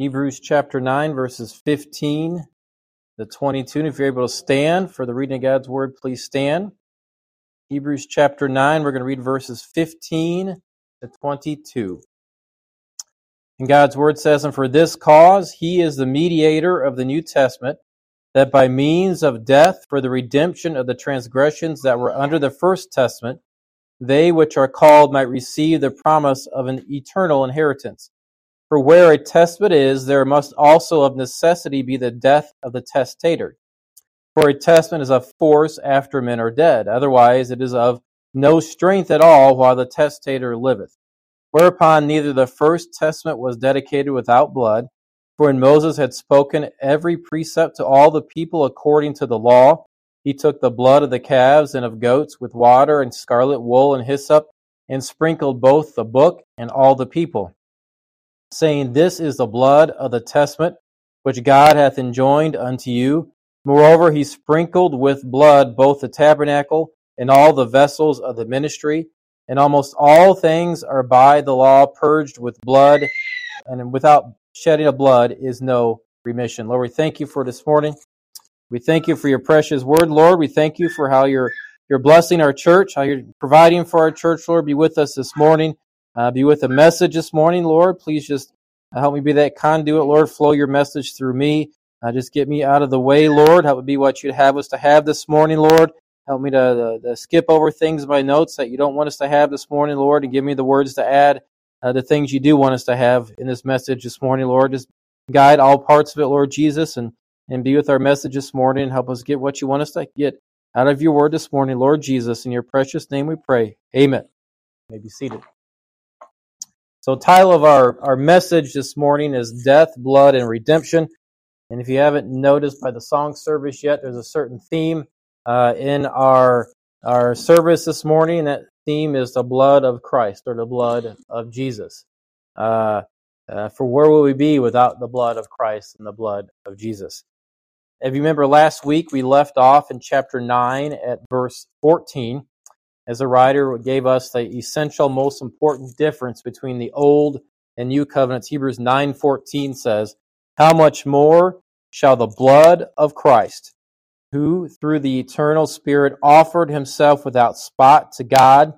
Hebrews chapter 9, verses 15 to 22. And if you're able to stand for the reading of God's word, please stand. Hebrews chapter 9, we're going to read verses 15 to 22. And God's word says, And for this cause he is the mediator of the New Testament, that by means of death for the redemption of the transgressions that were under the first testament, they which are called might receive the promise of an eternal inheritance. For where a testament is, there must also of necessity be the death of the testator. For a testament is of force after men are dead. Otherwise, it is of no strength at all while the testator liveth. Whereupon neither the first testament was dedicated without blood, for when Moses had spoken every precept to all the people according to the law, he took the blood of the calves and of goats with water and scarlet wool and hyssop, and sprinkled both the book and all the people, saying, This is the blood of the testament which God hath enjoined unto you. Moreover, he sprinkled with blood both the tabernacle and all the vessels of the ministry, and almost all things are by the law purged with blood, and without shedding of blood is no remission. Lord, we thank you for this morning. We thank you for your precious word, Lord. We thank you for how you're you're blessing our church, how you're providing for our church, Lord. Be with us this morning. Uh, be with the message this morning, Lord. Please just help me be that conduit, Lord. Flow your message through me. Uh, just get me out of the way, Lord. Help me be what you'd have us to have this morning, Lord. Help me to, to, to skip over things in my notes that you don't want us to have this morning, Lord, and give me the words to add uh, the things you do want us to have in this message this morning, Lord. Just guide all parts of it, Lord Jesus, and and be with our message this morning and help us get what you want us to get out of your word this morning, Lord Jesus. In your precious name we pray. Amen. You may be seated. So, title of our, our message this morning is Death, Blood, and Redemption. And if you haven't noticed by the song service yet, there's a certain theme uh, in our our service this morning. That theme is the blood of Christ or the blood of Jesus. Uh, uh, for where will we be without the blood of Christ and the blood of Jesus? If you remember last week, we left off in chapter 9 at verse 14 as the writer gave us the essential, most important difference between the old and new covenants. Hebrews 9:14 says, "How much more shall the blood of Christ, who through the eternal Spirit offered himself without spot to God,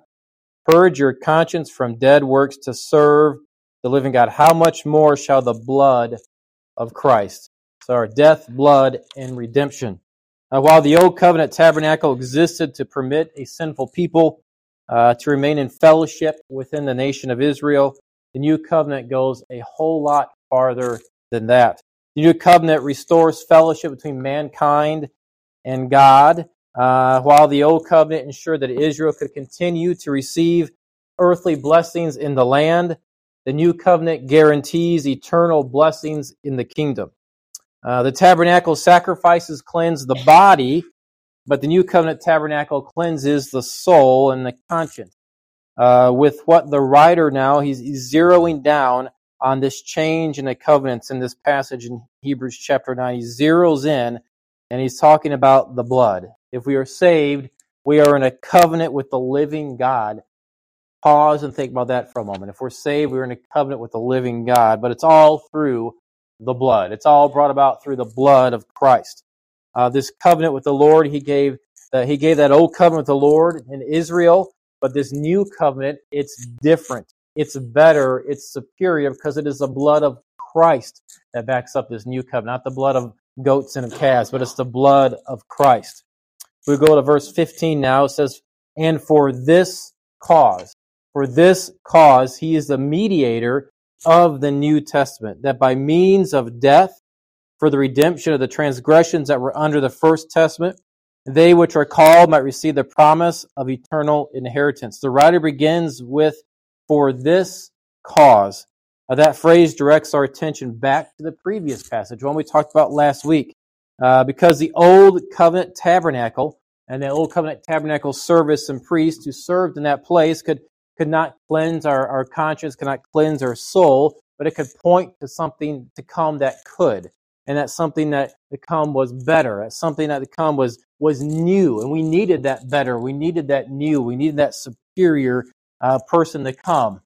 purge your conscience from dead works to serve the living God? How much more shall the blood of Christ so our death, blood, and redemption. Uh, while the old covenant tabernacle existed to permit a sinful people uh, to remain in fellowship within the nation of Israel, the new covenant goes a whole lot farther than that. The new covenant restores fellowship between mankind and God, uh, while the old covenant ensured that Israel could continue to receive earthly blessings in the land. The new covenant guarantees eternal blessings in the kingdom. Uh, the tabernacle sacrifices cleanse the body, but the new covenant tabernacle cleanses the soul and the conscience. Uh, with what the writer now, he's, he's, zeroing down on this change in the covenants in this passage in Hebrews chapter 9. He zeroes in and he's talking about the blood. If we are saved, we are in a covenant with the living God. Pause and think about that for a moment. If we're saved, we're in a covenant with the living God, but it's all through the blood. It's all brought about through the blood of Christ. Uh, this covenant with the Lord, he gave uh, he gave that old covenant with the Lord in Israel, but this new covenant, it's different. It's better. It's superior because it is the blood of Christ that backs up this new covenant, not the blood of goats and of calves, but it's the blood of Christ. We go to verse 15 now. It says, And for this cause, for this cause, he is the mediator of the New Testament, that by means of death for the redemption of the transgressions that were under the First Testament, they which are called might receive the promise of eternal inheritance. The writer begins with, for this cause. Uh, that phrase directs our attention back to the previous passage, one we talked about last week. Uh, because the old covenant tabernacle and the old covenant tabernacle service and priests who served in that place could could not cleanse our, our conscience, could not cleanse our soul, but it could point to something to come that could. And that something that to come was better. That something that to come was was new. And we needed that better. We needed that new. We needed that superior uh, person to come.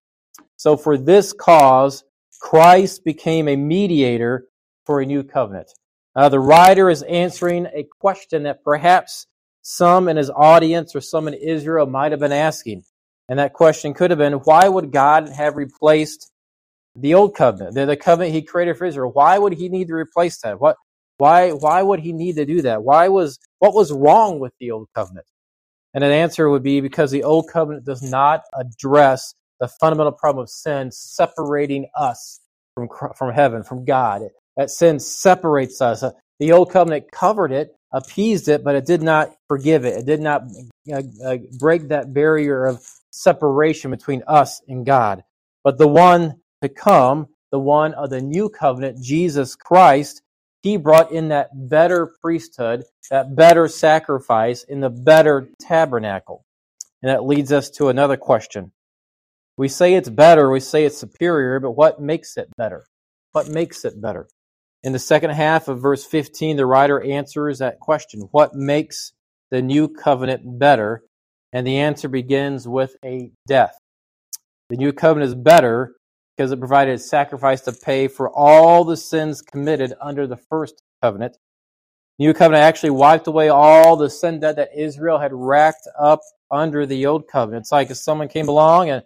So for this cause, Christ became a mediator for a new covenant. Uh, the writer is answering a question that perhaps some in his audience or some in Israel might have been asking. And that question could have been, why would God have replaced the old covenant, the, the covenant he created for Israel? Why would he need to replace that? What, why, why would he need to do that? Why was, what was wrong with the old covenant? And an answer would be because the old covenant does not address the fundamental problem of sin separating us from, from heaven, from God. That sin separates us. Uh, the old covenant covered it, appeased it, but it did not forgive it. It did not uh, uh, break that barrier of separation between us and God. But the one to come, the one of the new covenant, Jesus Christ, he brought in that better priesthood, that better sacrifice in the better tabernacle. And that leads us to another question. We say it's better, we say it's superior, but what makes it better? What makes it better? In the second half of verse 15, the writer answers that question What makes the new covenant better? And the answer begins with a death. The new covenant is better because it provided a sacrifice to pay for all the sins committed under the first covenant. New covenant actually wiped away all the sin debt that Israel had racked up under the old covenant. It's like if someone came along and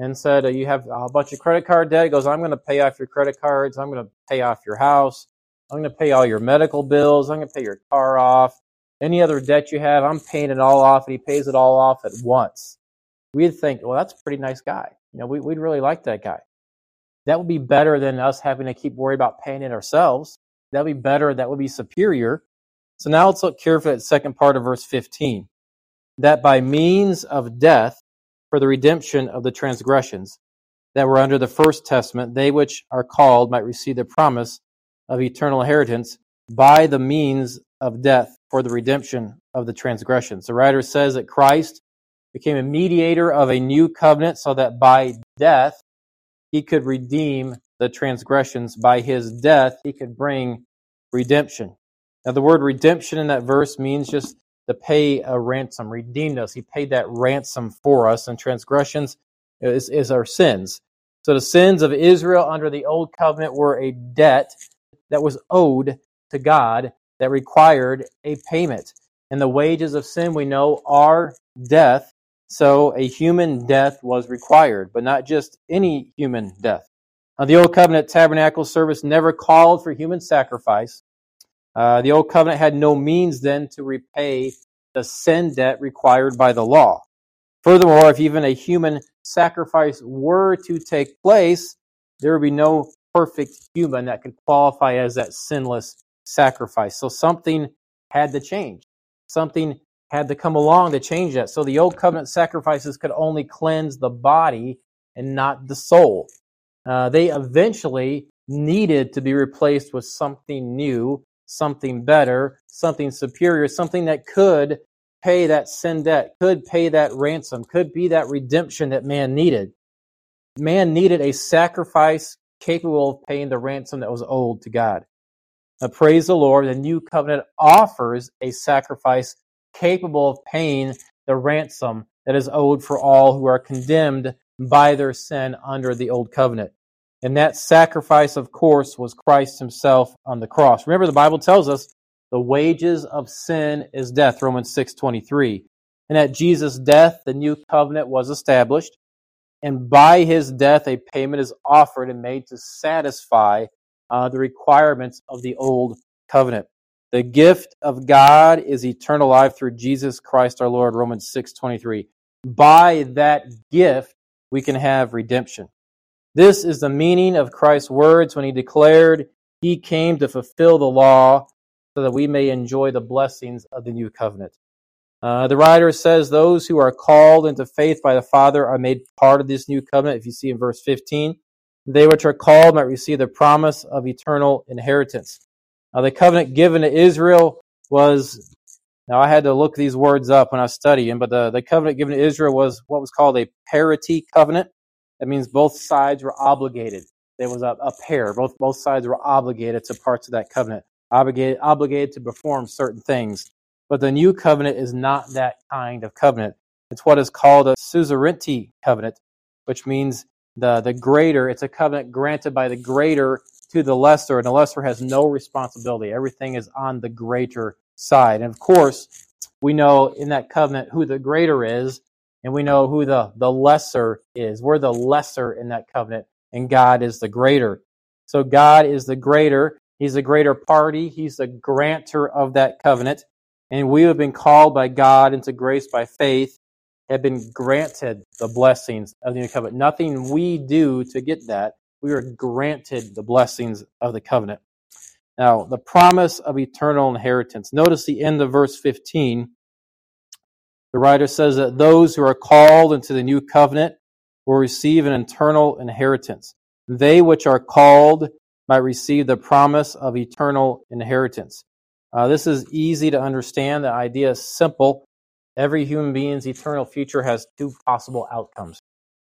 and said, You have a bunch of credit card debt. He goes, I'm going to pay off your credit cards. I'm going to pay off your house. I'm going to pay all your medical bills. I'm going to pay your car off. Any other debt you have, I'm paying it all off. And he pays it all off at once. We'd think, Well, that's a pretty nice guy. You know, we, we'd really like that guy. That would be better than us having to keep worried about paying it ourselves. That would be better. That would be superior. So now let's look carefully at the second part of verse 15. That by means of death, for the redemption of the transgressions that were under the first testament, they which are called might receive the promise of eternal inheritance by the means of death for the redemption of the transgressions. The writer says that Christ became a mediator of a new covenant so that by death he could redeem the transgressions. By his death he could bring redemption. Now, the word redemption in that verse means just to pay a ransom, redeemed us. He paid that ransom for us, and transgressions is, is our sins. So the sins of Israel under the old covenant were a debt that was owed to God that required a payment. And the wages of sin we know are death. So a human death was required, but not just any human death. Now, the Old Covenant tabernacle service never called for human sacrifice. Uh, the Old Covenant had no means then to repay the sin debt required by the law. Furthermore, if even a human sacrifice were to take place, there would be no perfect human that could qualify as that sinless sacrifice. So something had to change. Something had to come along to change that. So the old covenant sacrifices could only cleanse the body and not the soul. Uh, they eventually needed to be replaced with something new something better, something superior, something that could pay that sin debt, could pay that ransom, could be that redemption that man needed. Man needed a sacrifice capable of paying the ransom that was owed to God. Now, praise the Lord, the new covenant offers a sacrifice capable of paying the ransom that is owed for all who are condemned by their sin under the old covenant. And that sacrifice, of course, was Christ himself on the cross. Remember, the Bible tells us the wages of sin is death, Romans 6.23. And at Jesus' death, the new covenant was established. And by his death, a payment is offered and made to satisfy uh, the requirements of the old covenant. The gift of God is eternal life through Jesus Christ our Lord, Romans 6.23. By that gift, we can have redemption. This is the meaning of Christ's words when he declared he came to fulfill the law so that we may enjoy the blessings of the new covenant. Uh, the writer says those who are called into faith by the Father are made part of this new covenant. If you see in verse 15, they which are called might receive the promise of eternal inheritance. Now, the covenant given to Israel was, now I had to look these words up when I was studying, but the, the covenant given to Israel was what was called a parity covenant. That means both sides were obligated. There was a, a pair. Both both sides were obligated to parts of that covenant, obligated obligated to perform certain things. But the new covenant is not that kind of covenant. It's what is called a suzerainty covenant, which means the, the greater, it's a covenant granted by the greater to the lesser, and the lesser has no responsibility. Everything is on the greater side. And of course, we know in that covenant who the greater is, and we know who the, the lesser is. We're the lesser in that covenant, and God is the greater. So God is the greater. He's the greater party. He's the grantor of that covenant. And we have been called by God into grace by faith, have been granted the blessings of the new covenant. Nothing we do to get that. We are granted the blessings of the covenant. Now, the promise of eternal inheritance. Notice the end of verse 15. The writer says that those who are called into the new covenant will receive an eternal inheritance. They which are called might receive the promise of eternal inheritance. Uh, this is easy to understand. The idea is simple. Every human being's eternal future has two possible outcomes.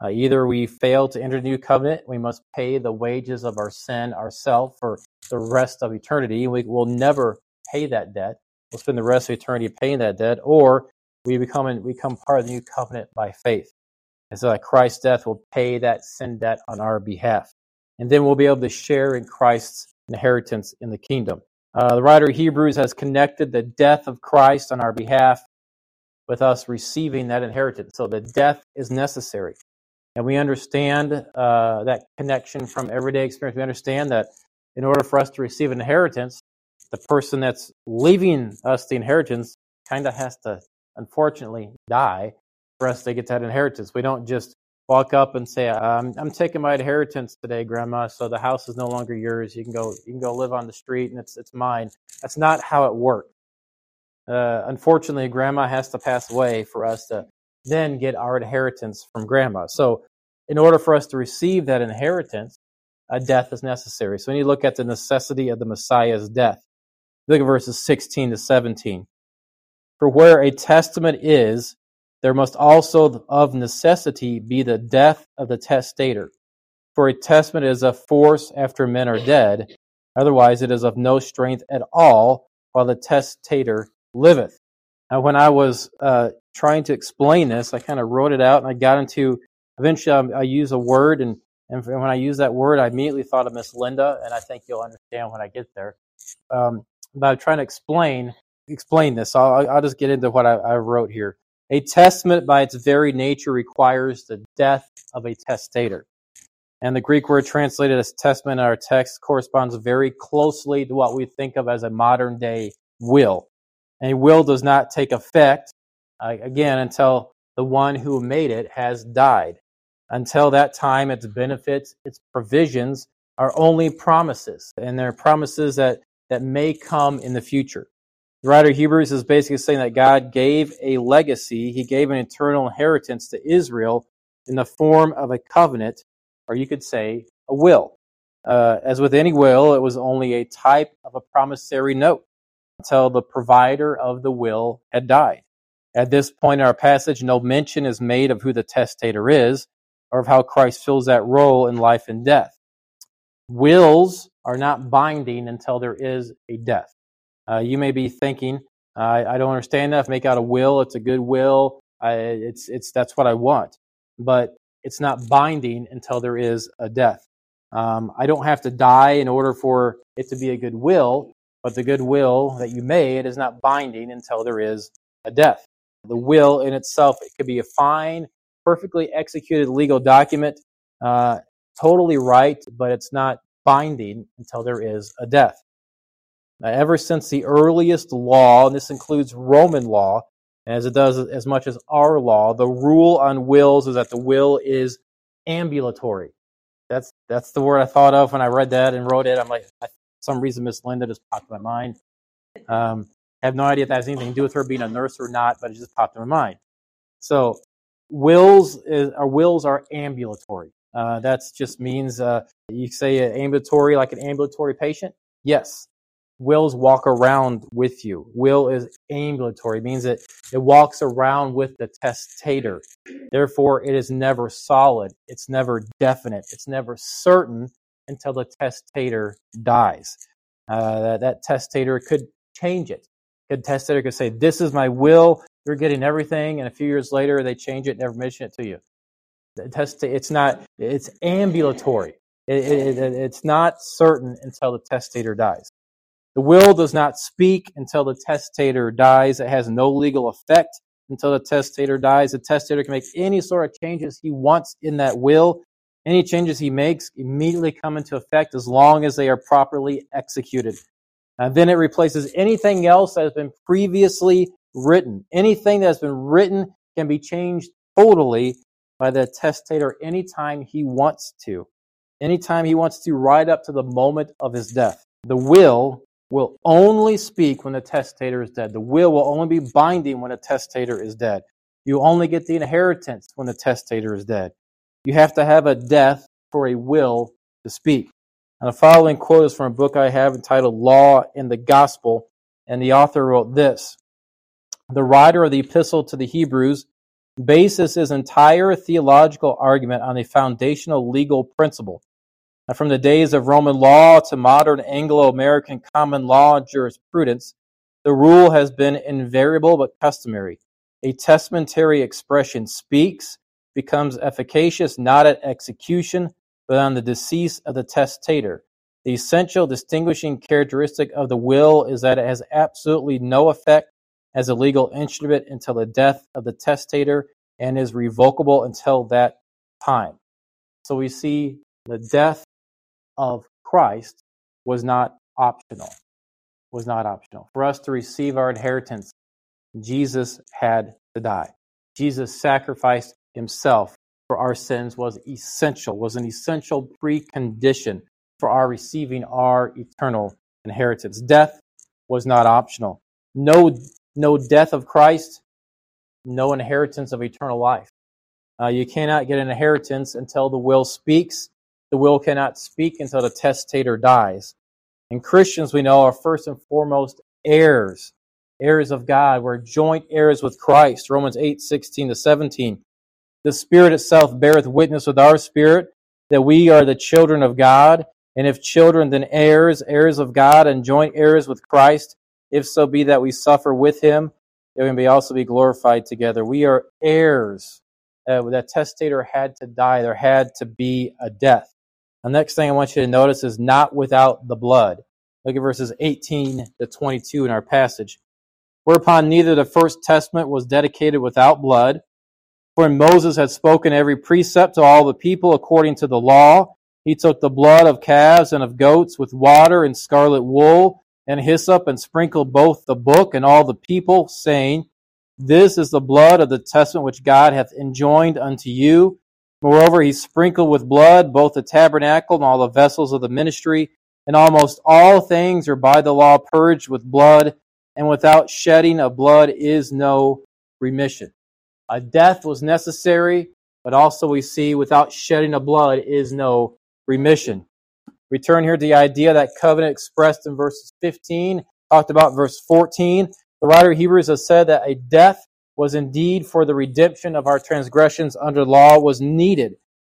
Uh, either we fail to enter the new covenant, we must pay the wages of our sin ourselves for the rest of eternity. We will never pay that debt. We'll spend the rest of eternity paying that debt, or we become we become part of the new covenant by faith. And so that Christ's death will pay that sin debt on our behalf. And then we'll be able to share in Christ's inheritance in the kingdom. Uh, the writer of Hebrews has connected the death of Christ on our behalf with us receiving that inheritance. So the death is necessary. And we understand uh, that connection from everyday experience. We understand that in order for us to receive an inheritance, the person that's leaving us the inheritance kind of has to, unfortunately, die for us to get that inheritance. We don't just walk up and say, I'm, I'm taking my inheritance today, Grandma, so the house is no longer yours. You can go, you can go live on the street and it's, it's mine. That's not how it works. Uh, unfortunately, Grandma has to pass away for us to then get our inheritance from Grandma. So, in order for us to receive that inheritance, a death is necessary. So, when you look at the necessity of the Messiah's death, look at verses 16 to 17. For where a testament is, there must also of necessity be the death of the testator. For a testament is of force after men are dead, otherwise it is of no strength at all while the testator liveth. Now, when I was uh, trying to explain this, I kind of wrote it out and I got into, eventually I, I use a word and, and when I use that word, I immediately thought of Miss Linda, and I think you'll understand when I get there. Um, but I'm trying to explain explain this. I'll, I'll just get into what I, I wrote here. A testament, by its very nature, requires the death of a testator. And the Greek word translated as testament in our text corresponds very closely to what we think of as a modern day will. A will does not take effect, uh, again, until the one who made it has died. Until that time, its benefits, its provisions are only promises, and they're promises that, that may come in the future. The writer of Hebrews is basically saying that God gave a legacy, He gave an eternal inheritance to Israel in the form of a covenant, or you could say a will. Uh, as with any will, it was only a type of a promissory note until the provider of the will had died. At this point in our passage, no mention is made of who the testator is or of how Christ fills that role in life and death. Wills are not binding until there is a death. Uh, you may be thinking, I, I don't understand that. Make out a will, it's a good will. I, it's, it's, that's what I want. But it's not binding until there is a death. Um, I don't have to die in order for it to be a good will, but the good will that you made is not binding until there is a death. The will in itself, it could be a fine, perfectly executed legal document, uh, totally right, but it's not binding until there is a death. Now, ever since the earliest law, and this includes Roman law, as it does as much as our law, the rule on wills is that the will is ambulatory. That's that's the word I thought of when I read that and wrote it. I'm like, for some reason, Miss Linda just popped in my mind. Um, I have no idea if that has anything to do with her being a nurse or not, but it just popped in my mind. So, wills is, our wills are ambulatory. Uh, that just means uh, you say ambulatory like an ambulatory patient. Yes, wills walk around with you. Will is ambulatory, means that it walks around with the testator. Therefore, it is never solid. It's never definite. It's never certain until the testator dies. Uh, that, that testator could change it. The testator could say, "This is my will. You're getting everything," and a few years later they change it, never mention it to you. The it's not, it's ambulatory. It, it, it, it's not certain until the testator dies. The will does not speak until the testator dies. It has no legal effect until the testator dies. The testator can make any sort of changes he wants in that will. Any changes he makes immediately come into effect as long as they are properly executed. And then it replaces anything else that has been previously written. Anything that has been written can be changed totally by the testator anytime he wants to. Anytime he wants to, right up to the moment of his death. The will will only speak when the testator is dead. The will will only be binding when the testator is dead. You only get the inheritance when the testator is dead. You have to have a death for a will to speak. And the following quote is from a book I have entitled Law and the Gospel, and the author wrote this. The writer of the epistle to the Hebrews bases his entire theological argument on a foundational legal principle from the days of Roman law to modern Anglo American common law jurisprudence, the rule has been invariable but customary. A testamentary expression speaks, becomes efficacious not at execution, but on the decease of the testator. The essential distinguishing characteristic of the will is that it has absolutely no effect as a legal instrument until the death of the testator and is revocable until that time. So we see the death of Christ was not optional. Was not optional. For us to receive our inheritance, Jesus had to die. Jesus sacrificed himself for our sins was essential, was an essential precondition for our receiving our eternal inheritance. Death was not optional. No, no death of Christ, no inheritance of eternal life. Uh, you cannot get an inheritance until the will speaks the will cannot speak until the testator dies. And Christians, we know, are first and foremost heirs, heirs of God. We're joint heirs with Christ. Romans 8, 16 to 17. The Spirit itself beareth witness with our spirit that we are the children of God. And if children, then heirs, heirs of God, and joint heirs with Christ, if so be that we suffer with him, that we may also be glorified together. We are heirs. Uh, that testator had to die. There had to be a death. The next thing I want you to notice is not without the blood. Look at verses 18 to 22 in our passage. Whereupon neither the first testament was dedicated without blood, for Moses had spoken every precept to all the people according to the law, he took the blood of calves and of goats with water and scarlet wool and hyssop and sprinkled both the book and all the people, saying, This is the blood of the testament which God hath enjoined unto you. Moreover, he sprinkled with blood both the tabernacle and all the vessels of the ministry, and almost all things are by the law purged with blood, and without shedding of blood is no remission. A death was necessary, but also we see without shedding of blood is no remission. Return here to the idea that covenant expressed in verses 15, talked about verse 14. The writer of Hebrews has said that a death was indeed for the redemption of our transgressions under law was needed.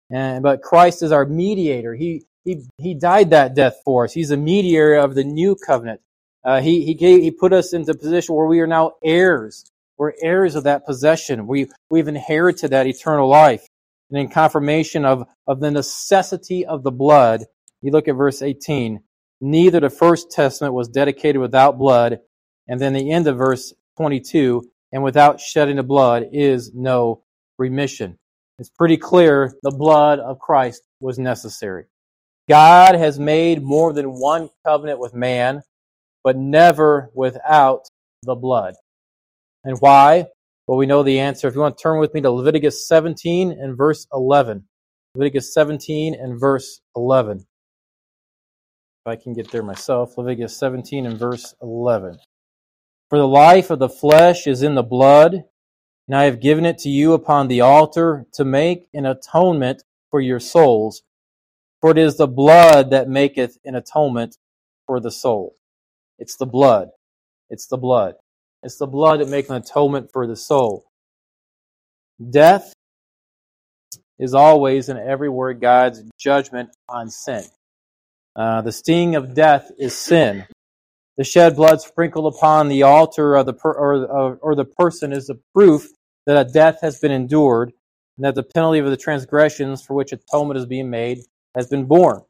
And, but Christ is our mediator. He, he, he died that death for us. He's a mediator of the new covenant. Uh, he, he gave, he put us into a position where we are now heirs. We're heirs of that possession. We, we've inherited that eternal life. And in confirmation of, of the necessity of the blood, you look at verse 18. Neither the first testament was dedicated without blood. And then the end of verse 22, and without shedding of blood is no remission. It's pretty clear the blood of Christ was necessary. God has made more than one covenant with man, but never without the blood. And why? Well, we know the answer. If you want to turn with me to Leviticus 17 and verse 11. Leviticus 17 and verse 11. If I can get there myself, Leviticus 17 and verse 11. For the life of the flesh is in the blood, and I have given it to you upon the altar to make an atonement for your souls. For it is the blood that maketh an atonement for the soul. It's the blood. It's the blood. It's the blood that makes an atonement for the soul. Death is always and everywhere God's judgment on sin. Uh, the sting of death is sin. The shed blood sprinkled upon the altar of the per, or, or, or the person is the proof that a death has been endured. and that the penalty of the transgressions for which atonement is being made has been borne.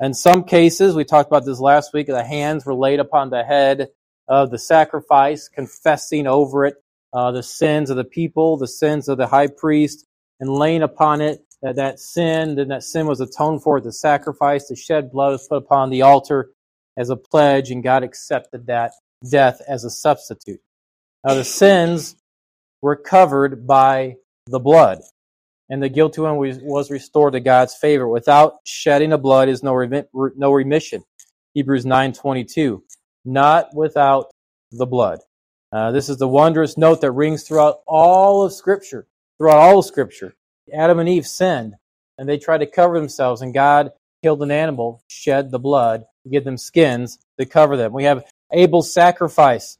In some cases, we talked about this last week, the hands were laid upon the head of the sacrifice, confessing over it uh, the sins of the people, the sins of the high priest, and laying upon it that, that sin, then that sin was atoned for at the sacrifice. The shed blood was put upon the altar as a pledge, and God accepted that death as a substitute. Now, the sins were covered by the blood, and the guilty one was restored to God's favor. Without shedding of blood is no, no remission. Hebrews 9.22. Not without the blood. Uh, this is the wondrous note that rings throughout all of Scripture. Throughout all of Scripture. Adam and Eve sinned, and they tried to cover themselves, and God killed an animal, shed the blood, give them skins to cover them. We have Abel's sacrifice,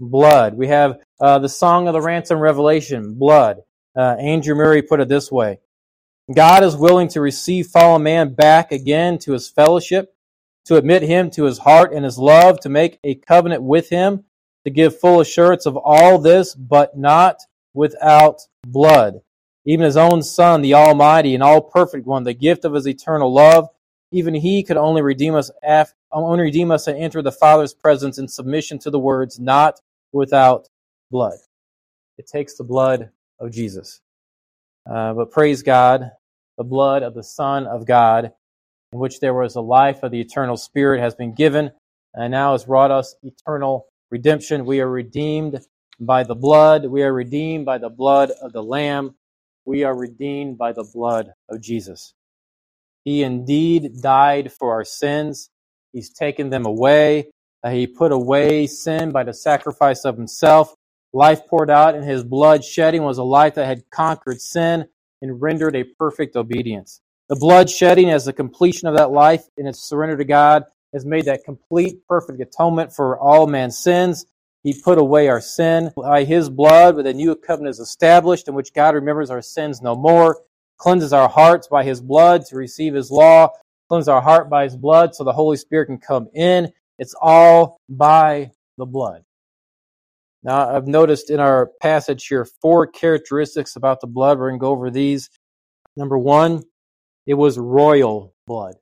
blood. We have uh, the song of the ransom revelation, blood. Uh, Andrew Murray put it this way God is willing to receive fallen man back again to his fellowship, to admit him to his heart and his love, to make a covenant with him, to give full assurance of all this, but not without blood. Even his own Son, the Almighty and all perfect one, the gift of his eternal love, even he could only redeem us af- only redeem us and enter the Father's presence in submission to the words, not without blood. It takes the blood of Jesus. Uh, but praise God, the blood of the Son of God, in which there was a life of the eternal Spirit, has been given, and now has wrought us eternal redemption. We are redeemed by the blood. We are redeemed by the blood of the Lamb. We are redeemed by the blood of Jesus. He indeed died for our sins. He's taken them away. Uh, he put away sin by the sacrifice of himself. Life poured out in his blood shedding was a life that had conquered sin and rendered a perfect obedience. The blood shedding as the completion of that life in its surrender to God has made that complete, perfect atonement for all man's sins. He put away our sin by his blood, with a new covenant is established in which God remembers our sins no more, cleanses our hearts by his blood to receive his law, cleanses our heart by his blood so the Holy Spirit can come in. It's all by the blood. Now, I've noticed in our passage here four characteristics about the blood. We're going to go over these. Number one, it was royal blood.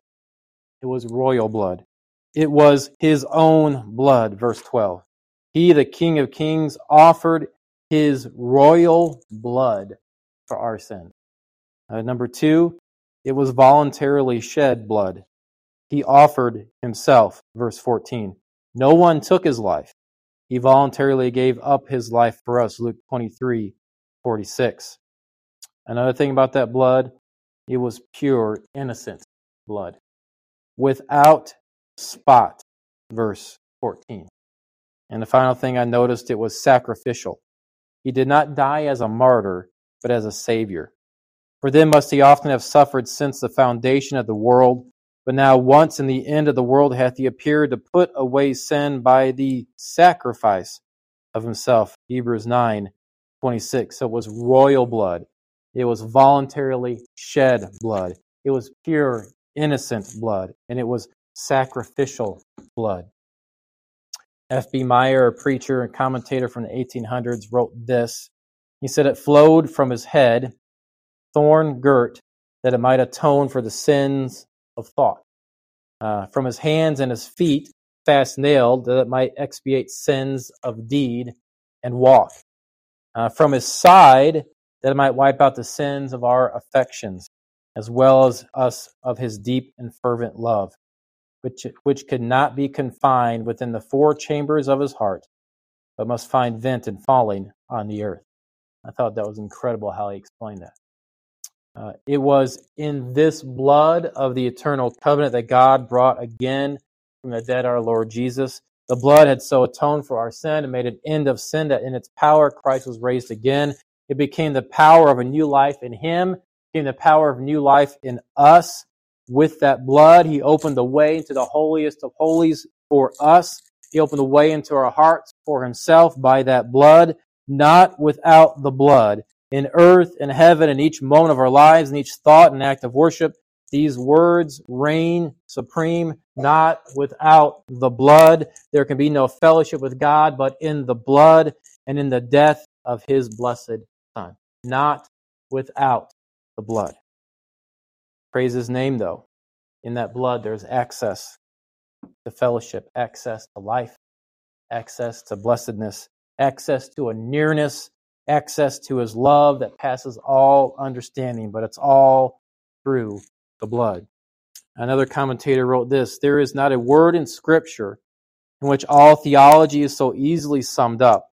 It was royal blood. It was his own blood, verse 12. He, the King of Kings, offered his royal blood for our sins. Uh, number two, it was voluntarily shed blood. He offered himself, verse 14. No one took his life he voluntarily gave up his life for us. Luke 23 46. Another thing about that blood, it was pure, innocent blood without spot. Verse 14. And the final thing I noticed, it was sacrificial. He did not die as a martyr, but as a savior. For then must he often have suffered since the foundation of the world. But now, once in the end of the world, hath he appeared to put away sin by the sacrifice of himself. Hebrews 9 26. So it was royal blood. It was voluntarily shed blood. It was pure, innocent blood. And it was sacrificial blood. F.B. Meyer, a preacher and commentator from the 1800s, wrote this. He said, It flowed from his head, thorn girt, that it might atone for the sins of thought. Uh, from his hands and his feet, fast nailed, that it might expiate sins of deed and walk. Uh, from his side, that it might wipe out the sins of our affections, as well as us of his deep and fervent love, which, which could not be confined within the four chambers of his heart, but must find vent in falling on the earth. I thought that was incredible how he explained that. Uh, it was in this blood of the eternal covenant that God brought again from the dead our Lord Jesus. The blood had so atoned for our sin and made an end of sin that in its power Christ was raised again. It became the power of a new life in him, became the power of new life in us. With that blood, he opened the way into the holiest of holies for us. He opened the way into our hearts for himself by that blood, not without the blood in earth and heaven in each moment of our lives, in each thought and act of worship. These words reign supreme, not without the blood. There can be no fellowship with God but in the blood and in the death of his blessed Son. Not without the blood. Praise his name, though. In that blood, there's access to fellowship, access to life, access to blessedness, access to a nearness, access to his love that passes all understanding, but it's all through the blood. Another commentator wrote this There is not a word in Scripture in which all theology is so easily summed up.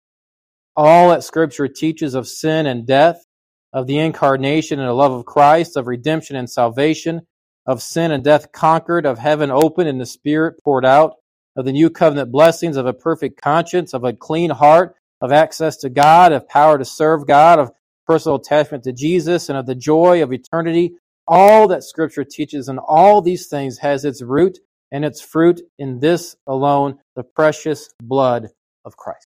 All that Scripture teaches of sin and death, of the incarnation and the love of Christ, of redemption and salvation, of sin and death conquered, of heaven opened and the Spirit poured out, of the new covenant blessings, of a perfect conscience, of a clean heart, of access to God, of power to serve God, of personal attachment to Jesus, and of the joy of eternity. All that Scripture teaches and all these things has its root and its fruit in this alone, the precious blood of Christ.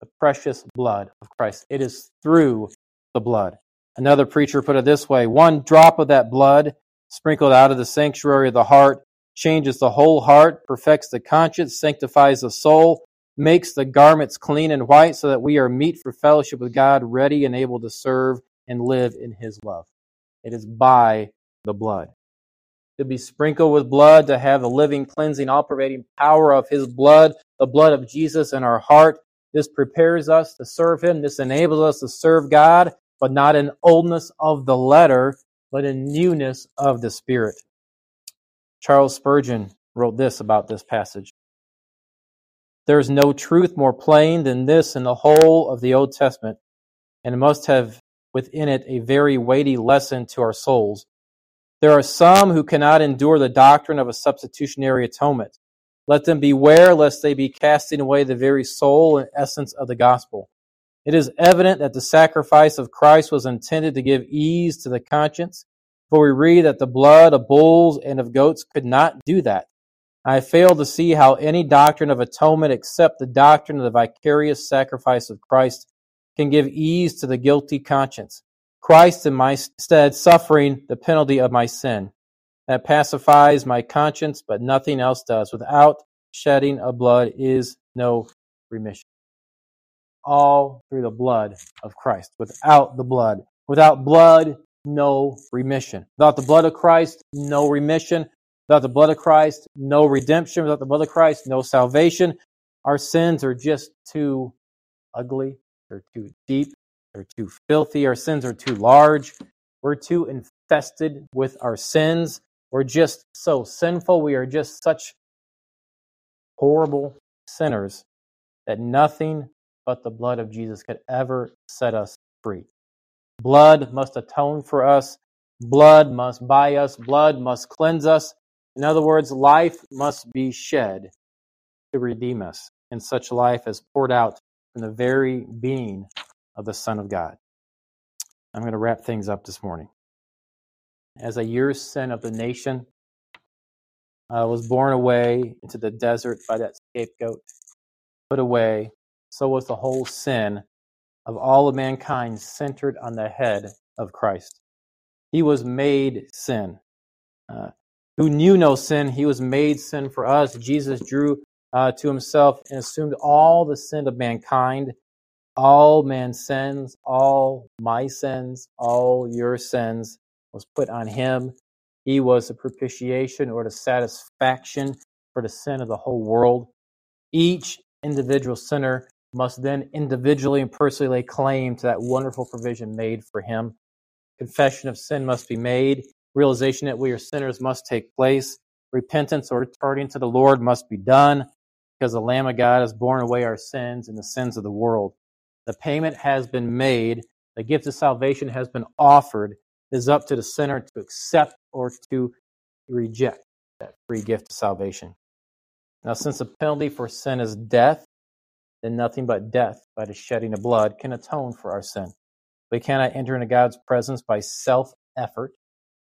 The precious blood of Christ. It is through the blood. Another preacher put it this way one drop of that blood sprinkled out of the sanctuary of the heart changes the whole heart, perfects the conscience, sanctifies the soul, makes the garments clean and white so that we are meet for fellowship with God, ready and able to serve and live in his love. It is by the blood. To be sprinkled with blood, to have the living, cleansing, all pervading power of his blood, the blood of Jesus in our heart. This prepares us to serve him. This enables us to serve God, but not in oldness of the letter, but in newness of the Spirit. Charles Spurgeon wrote this about this passage. There is no truth more plain than this in the whole of the Old Testament, and it must have within it a very weighty lesson to our souls. There are some who cannot endure the doctrine of a substitutionary atonement. Let them beware lest they be casting away the very soul and essence of the gospel. It is evident that the sacrifice of Christ was intended to give ease to the conscience, for we read that the blood of bulls and of goats could not do that. I fail to see how any doctrine of atonement except the doctrine of the vicarious sacrifice of Christ can give ease to the guilty conscience. Christ in my stead suffering the penalty of my sin. That pacifies my conscience, but nothing else does. Without shedding of blood is no remission all through the blood of Christ. Without the blood. Without blood, no remission. Without the blood of Christ, no remission. Without the blood of Christ, no redemption. Without the blood of Christ, no salvation. Our sins are just too ugly. They're too deep. They're too filthy. Our sins are too large. We're too infested with our sins. We're just so sinful. We are just such horrible sinners that nothing but the blood of Jesus could ever set us free. Blood must atone for us. Blood must buy us. Blood must cleanse us. In other words, life must be shed to redeem us. And such life is poured out from the very being of the Son of God. I'm going to wrap things up this morning. As a year's sin of the nation uh, was borne away into the desert by that scapegoat, put away so was the whole sin of all of mankind centered on the head of Christ. He was made sin. Uh, who knew no sin, he was made sin for us. Jesus drew uh, to himself and assumed all the sin of mankind, all man's sins, all my sins, all your sins was put on him. He was the propitiation or the satisfaction for the sin of the whole world. Each individual sinner must then individually and personally lay claim to that wonderful provision made for him. Confession of sin must be made. Realization that we are sinners must take place. Repentance or turning to the Lord must be done because the Lamb of God has borne away our sins and the sins of the world. The payment has been made. The gift of salvation has been offered. It is up to the sinner to accept or to reject that free gift of salvation. Now, since the penalty for sin is death, then nothing but death by the shedding of blood can atone for our sin. We cannot enter into God's presence by self effort,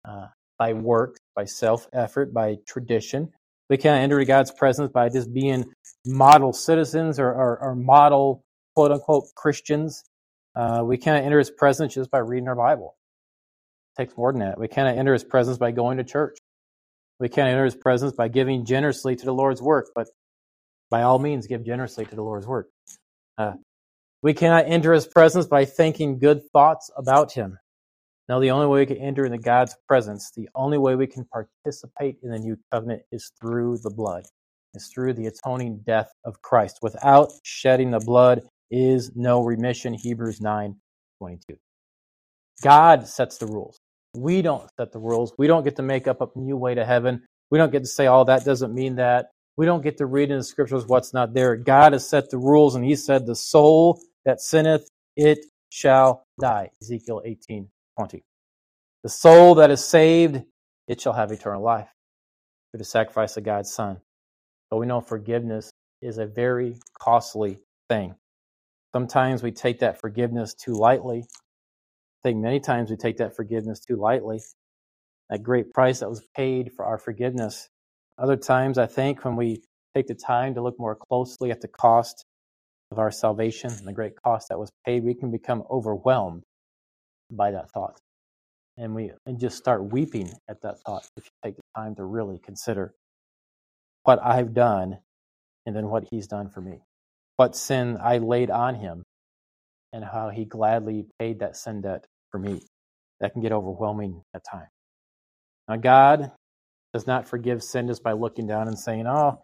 uh, by works, by self effort, by tradition. We cannot enter God's presence by just being model citizens or, or, or model quote unquote Christians. Uh, we cannot enter His presence just by reading our Bible. It takes more than that. We cannot enter His presence by going to church. We can't enter His presence by giving generously to the Lord's work, but by all means, give generously to the Lord's work. Uh, we cannot enter his presence by thinking good thoughts about him. No, the only way we can enter into God's presence, the only way we can participate in the new covenant is through the blood, is through the atoning death of Christ. Without shedding the blood is no remission. Hebrews 9 22. God sets the rules. We don't set the rules. We don't get to make up a new way to heaven. We don't get to say, oh, that doesn't mean that. We don't get to read in the scriptures what's not there. God has set the rules, and He said, the soul that sinneth, it shall die. Ezekiel 18 20. The soul that is saved, it shall have eternal life through the sacrifice of God's Son. But we know forgiveness is a very costly thing. Sometimes we take that forgiveness too lightly. I think many times we take that forgiveness too lightly. That great price that was paid for our forgiveness. Other times, I think, when we take the time to look more closely at the cost of our salvation and the great cost that was paid, we can become overwhelmed by that thought. And we and just start weeping at that thought if you take the time to really consider what I've done and then what he's done for me. What sin I laid on him and how he gladly paid that sin debt for me. That can get overwhelming at times. Now, God does not forgive sin just by looking down and saying, Oh,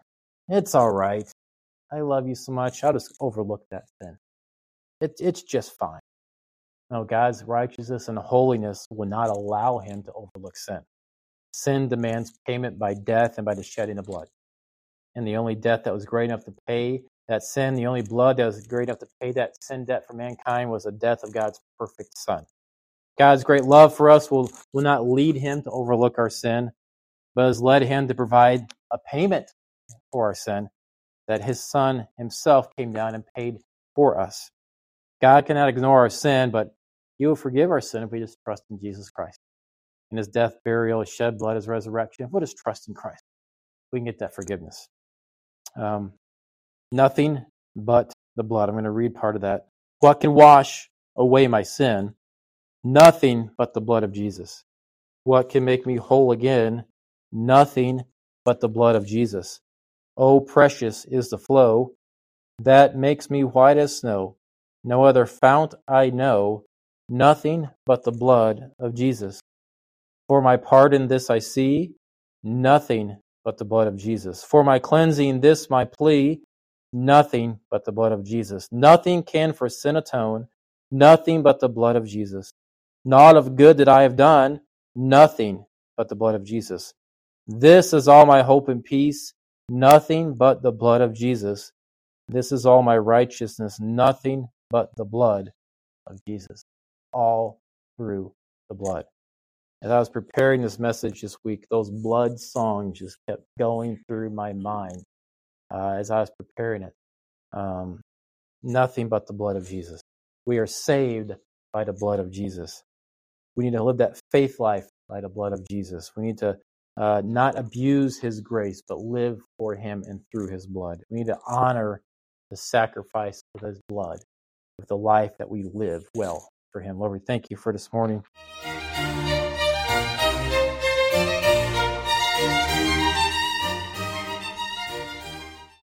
it's all right. I love you so much. I'll just overlook that sin. It, it's just fine. No, God's righteousness and holiness will not allow him to overlook sin. Sin demands payment by death and by the shedding of blood. And the only death that was great enough to pay that sin, the only blood that was great enough to pay that sin debt for mankind was the death of God's perfect Son. God's great love for us will, will not lead him to overlook our sin, but has led him to provide a payment for our sin that his son himself came down and paid for us. God cannot ignore our sin, but he will forgive our sin if we just trust in Jesus Christ. In his death, burial, his shed blood, his resurrection. What is trust in Christ? We can get that forgiveness. Um, nothing but the blood. I'm going to read part of that. What can wash away my sin? Nothing but the blood of Jesus. What can make me whole again? Nothing but the blood of Jesus. Oh, precious is the flow that makes me white as snow. No other fount I know, nothing but the blood of Jesus. For my pardon, this I see, nothing but the blood of Jesus. For my cleansing, this my plea, nothing but the blood of Jesus. Nothing can for sin atone, nothing but the blood of Jesus. Not of good that I have done, nothing but the blood of Jesus. This is all my hope and peace Nothing but the blood of Jesus. This is all my righteousness, nothing but the blood of Jesus. All through the blood. As I was preparing this message this week, those blood songs just kept going through my mind uh, as I was preparing it. Um, nothing but the blood of Jesus. We are saved by the blood of Jesus. We need to live that faith life by the blood of Jesus. We need to uh, not abuse his grace, but live for him and through his blood. We need to honor the sacrifice of his blood with the life that we live well for him. Lord, we thank you for this morning.